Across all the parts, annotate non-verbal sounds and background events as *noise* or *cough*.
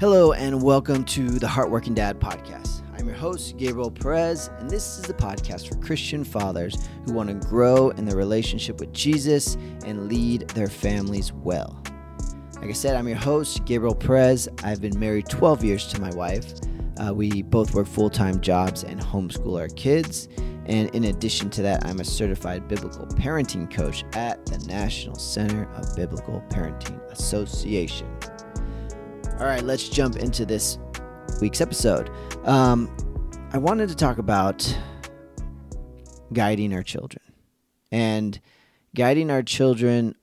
Hello, and welcome to the Heartworking Dad podcast. I'm your host, Gabriel Perez, and this is the podcast for Christian fathers who want to grow in their relationship with Jesus and lead their families well. Like I said, I'm your host, Gabriel Perez. I've been married 12 years to my wife. Uh, we both work full time jobs and homeschool our kids. And in addition to that, I'm a certified biblical parenting coach at the National Center of Biblical Parenting Association. All right, let's jump into this week's episode. Um, I wanted to talk about guiding our children and guiding our children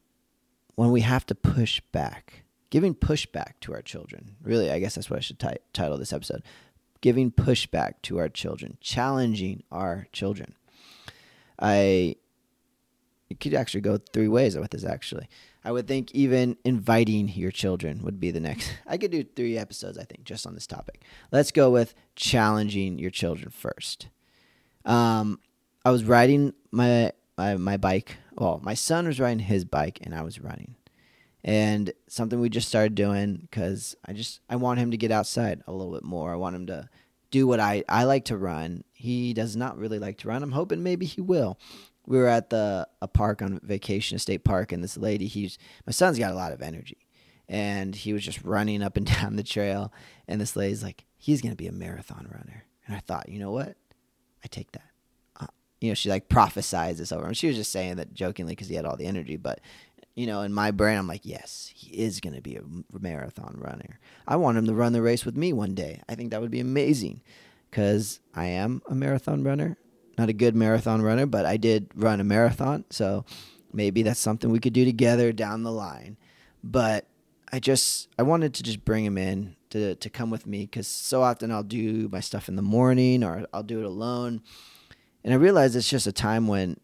when we have to push back, giving pushback to our children. Really, I guess that's what I should t- title this episode giving pushback to our children, challenging our children. I it could actually go three ways with this actually. I would think even inviting your children would be the next. *laughs* I could do three episodes, I think, just on this topic. Let's go with challenging your children first. Um, I was riding my, my my bike. Well, my son was riding his bike, and I was running. And something we just started doing because I just I want him to get outside a little bit more. I want him to do what I I like to run. He does not really like to run. I'm hoping maybe he will we were at the a park on vacation, a state park, and this lady, he's my son's got a lot of energy, and he was just running up and *laughs* down the trail, and this lady's like, he's gonna be a marathon runner, and I thought, you know what, I take that. Uh, you know, she like prophesized this over him. She was just saying that jokingly because he had all the energy, but you know, in my brain, I'm like, yes, he is going to be a marathon runner. I want him to run the race with me one day. I think that would be amazing because I am a marathon runner not a good marathon runner, but I did run a marathon, so maybe that's something we could do together down the line. But I just I wanted to just bring him in to to come with me because so often I'll do my stuff in the morning or I'll do it alone, and I realize it's just a time when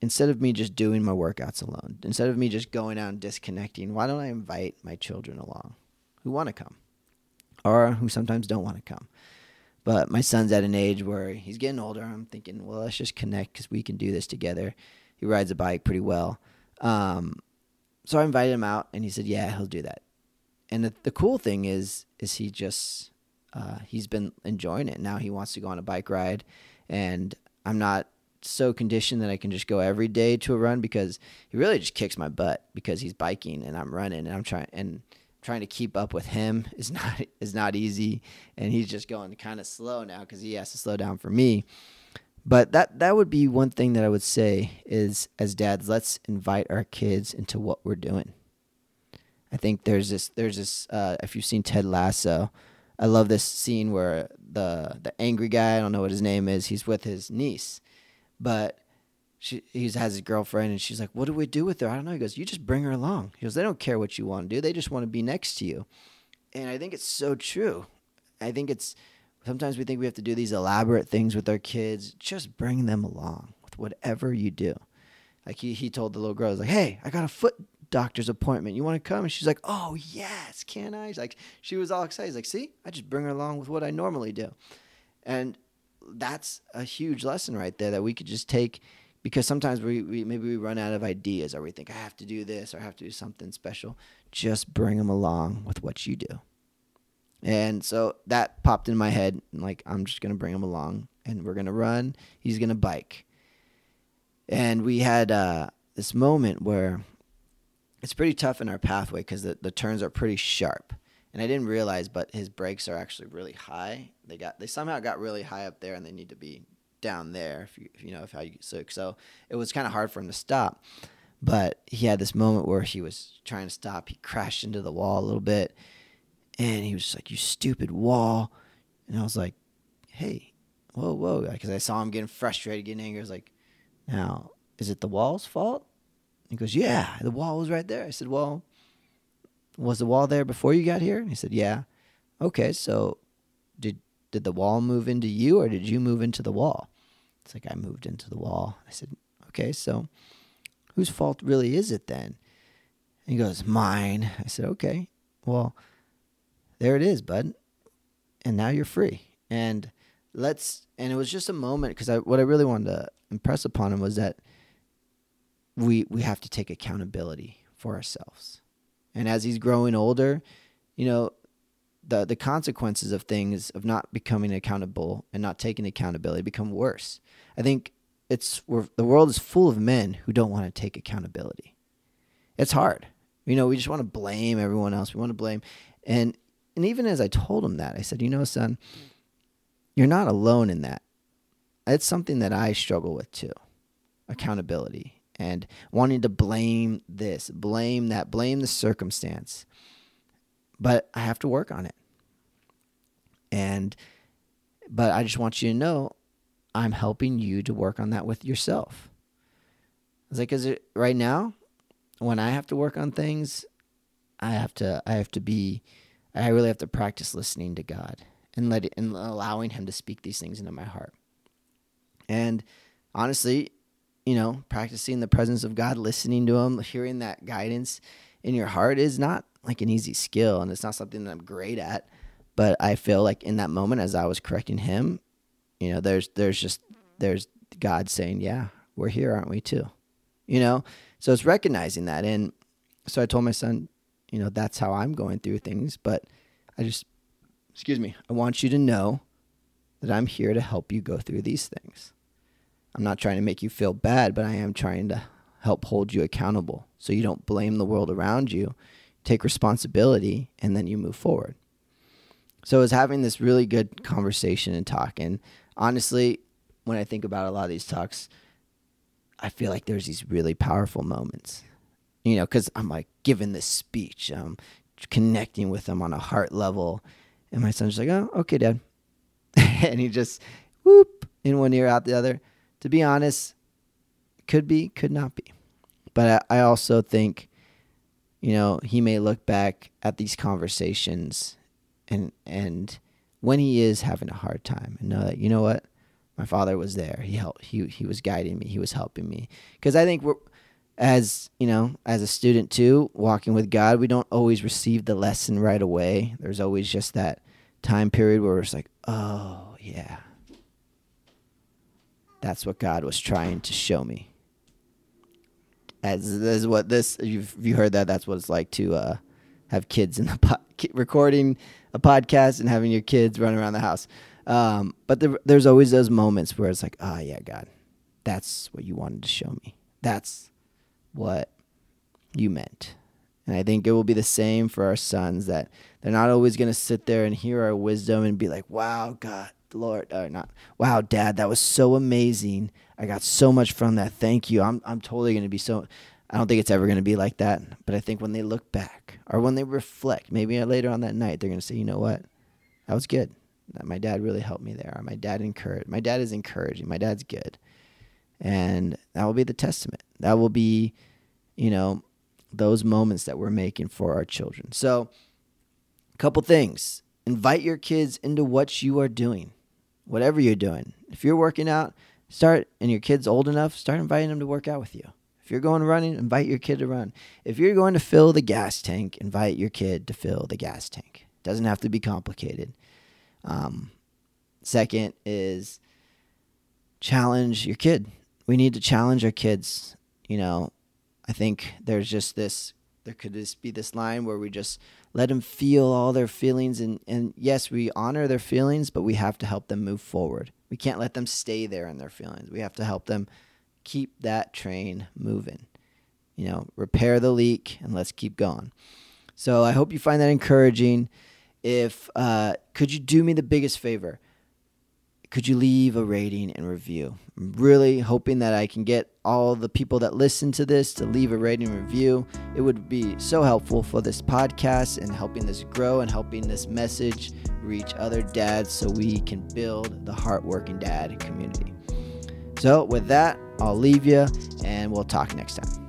instead of me just doing my workouts alone, instead of me just going out and disconnecting, why don't I invite my children along who want to come or who sometimes don't want to come? But my son's at an age where he's getting older. I'm thinking, well, let's just connect because we can do this together. He rides a bike pretty well. Um, so I invited him out, and he said, yeah, he'll do that. And the, the cool thing is, is he just uh, he's been enjoying it. Now he wants to go on a bike ride, and I'm not so conditioned that I can just go every day to a run because he really just kicks my butt because he's biking and I'm running and I'm trying and trying to keep up with him *laughs* is not is not easy, and he's just going kind of slow now because he has to slow down for me. But that that would be one thing that I would say is as dads, let's invite our kids into what we're doing. I think there's this there's this uh, if you've seen Ted Lasso, I love this scene where the the angry guy I don't know what his name is he's with his niece, but she he has his girlfriend and she's like, "What do we do with her?" I don't know. He goes, "You just bring her along." He goes, "They don't care what you want to do. They just want to be next to you." And I think it's so true. I think it's sometimes we think we have to do these elaborate things with our kids. Just bring them along with whatever you do. Like he he told the little girl, "He's like, hey, I got a foot doctor's appointment. You want to come?" And she's like, "Oh yes, can I?" She's like she was all excited. He's like, "See, I just bring her along with what I normally do," and that's a huge lesson right there that we could just take because sometimes we, we maybe we run out of ideas or we think I have to do this or I have to do something special. Just bring them along with what you do. And so that popped in my head like I'm just going to bring him along and we're going to run, he's going to bike. And we had uh, this moment where it's pretty tough in our pathway because the, the turns are pretty sharp. And I didn't realize, but his brakes are actually really high. They got they somehow got really high up there, and they need to be down there, if you, if you know if how you so so it was kind of hard for him to stop. But he had this moment where he was trying to stop. He crashed into the wall a little bit, and he was like, "You stupid wall!" And I was like, "Hey, whoa, whoa!" Because I saw him getting frustrated, getting angry. I was like, "Now, is it the wall's fault?" He goes, "Yeah, the wall was right there." I said, "Well, was the wall there before you got here?" And he said, "Yeah." Okay, so did did the wall move into you, or did you move into the wall? It's like I moved into the wall. I said, okay, so whose fault really is it then? He goes, mine. I said, okay, well, there it is, bud. And now you're free. And let's, and it was just a moment because I, what I really wanted to impress upon him was that we, we have to take accountability for ourselves. And as he's growing older, you know, the the consequences of things of not becoming accountable and not taking accountability become worse. I think it's the world is full of men who don't want to take accountability. It's hard. You know, we just want to blame everyone else. We want to blame, and and even as I told him that, I said, you know, son, you're not alone in that. It's something that I struggle with too, accountability and wanting to blame this, blame that, blame the circumstance. But I have to work on it. And, but I just want you to know I'm helping you to work on that with yourself. I was like, is it right now when I have to work on things, I have to, I have to be, I really have to practice listening to God and let it, and allowing Him to speak these things into my heart. And honestly, you know, practicing the presence of God, listening to Him, hearing that guidance in your heart is not like an easy skill and it's not something that I'm great at. But I feel like in that moment, as I was correcting him, you know, there's, there's just, there's God saying, yeah, we're here, aren't we too? You know? So it's recognizing that. And so I told my son, you know, that's how I'm going through things. But I just, excuse me, I want you to know that I'm here to help you go through these things. I'm not trying to make you feel bad, but I am trying to help hold you accountable so you don't blame the world around you. Take responsibility and then you move forward. So I was having this really good conversation and talk. And honestly, when I think about a lot of these talks, I feel like there's these really powerful moments, you know, because I'm like giving this speech, um, connecting with them on a heart level. And my son's like, oh, okay, dad. *laughs* and he just whoop in one ear, out the other to be honest, could be, could not be. But I also think, you know, he may look back at these conversations and and when he is having a hard time and know that you know what? My father was there. He helped he he was guiding me. He was helping me. Because i think we're as you know as a student too walking with god we don't always receive the lesson right away. There's always just that time period where it's like oh yeah. That's what God was trying to show me. As, as what this, you've you heard that, that's what it's like to uh, have kids in the po- recording a podcast and having your kids run around the house. Um, but the, there's always those moments where it's like, oh, yeah, God, that's what you wanted to show me. That's what you meant. And I think it will be the same for our sons that they're not always going to sit there and hear our wisdom and be like, wow, God, Lord, or not. Wow, Dad, that was so amazing. I got so much from that. Thank you. I'm I'm totally to be so. I don't think it's ever to be like that. But I think when they look back or when they reflect, maybe later on that night, they're to say, you know what, that was good. That My dad really helped me there. My dad encouraged. My dad is encouraging. My dad's good, and that will be the testament. That will be, you know, those moments that we're making for our children. So, a couple things. Invite your kids into what you are doing whatever you're doing. If you're working out, start, and your kid's old enough, start inviting them to work out with you. If you're going running, invite your kid to run. If you're going to fill the gas tank, invite your kid to fill the gas tank. It doesn't have to be complicated. Um, second is challenge your kid. We need to challenge our kids. You know, I think there's just this, there could just be this line where we just let them feel all their feelings and, and yes we honor their feelings but we have to help them move forward. We can't let them stay there in their feelings. We have to help them keep that train moving you know repair the leak and let's keep going. So i hope you find that encouraging. If uh, could you do me the biggest favor could you leave a rating and review? I'm really hoping that I can get all the people that listen to this to leave a rating and review. It would be so helpful for this podcast and helping this grow and helping this message reach other dads so we can build the Heartworking Dad community. So, with that, I'll leave you and we'll talk next time.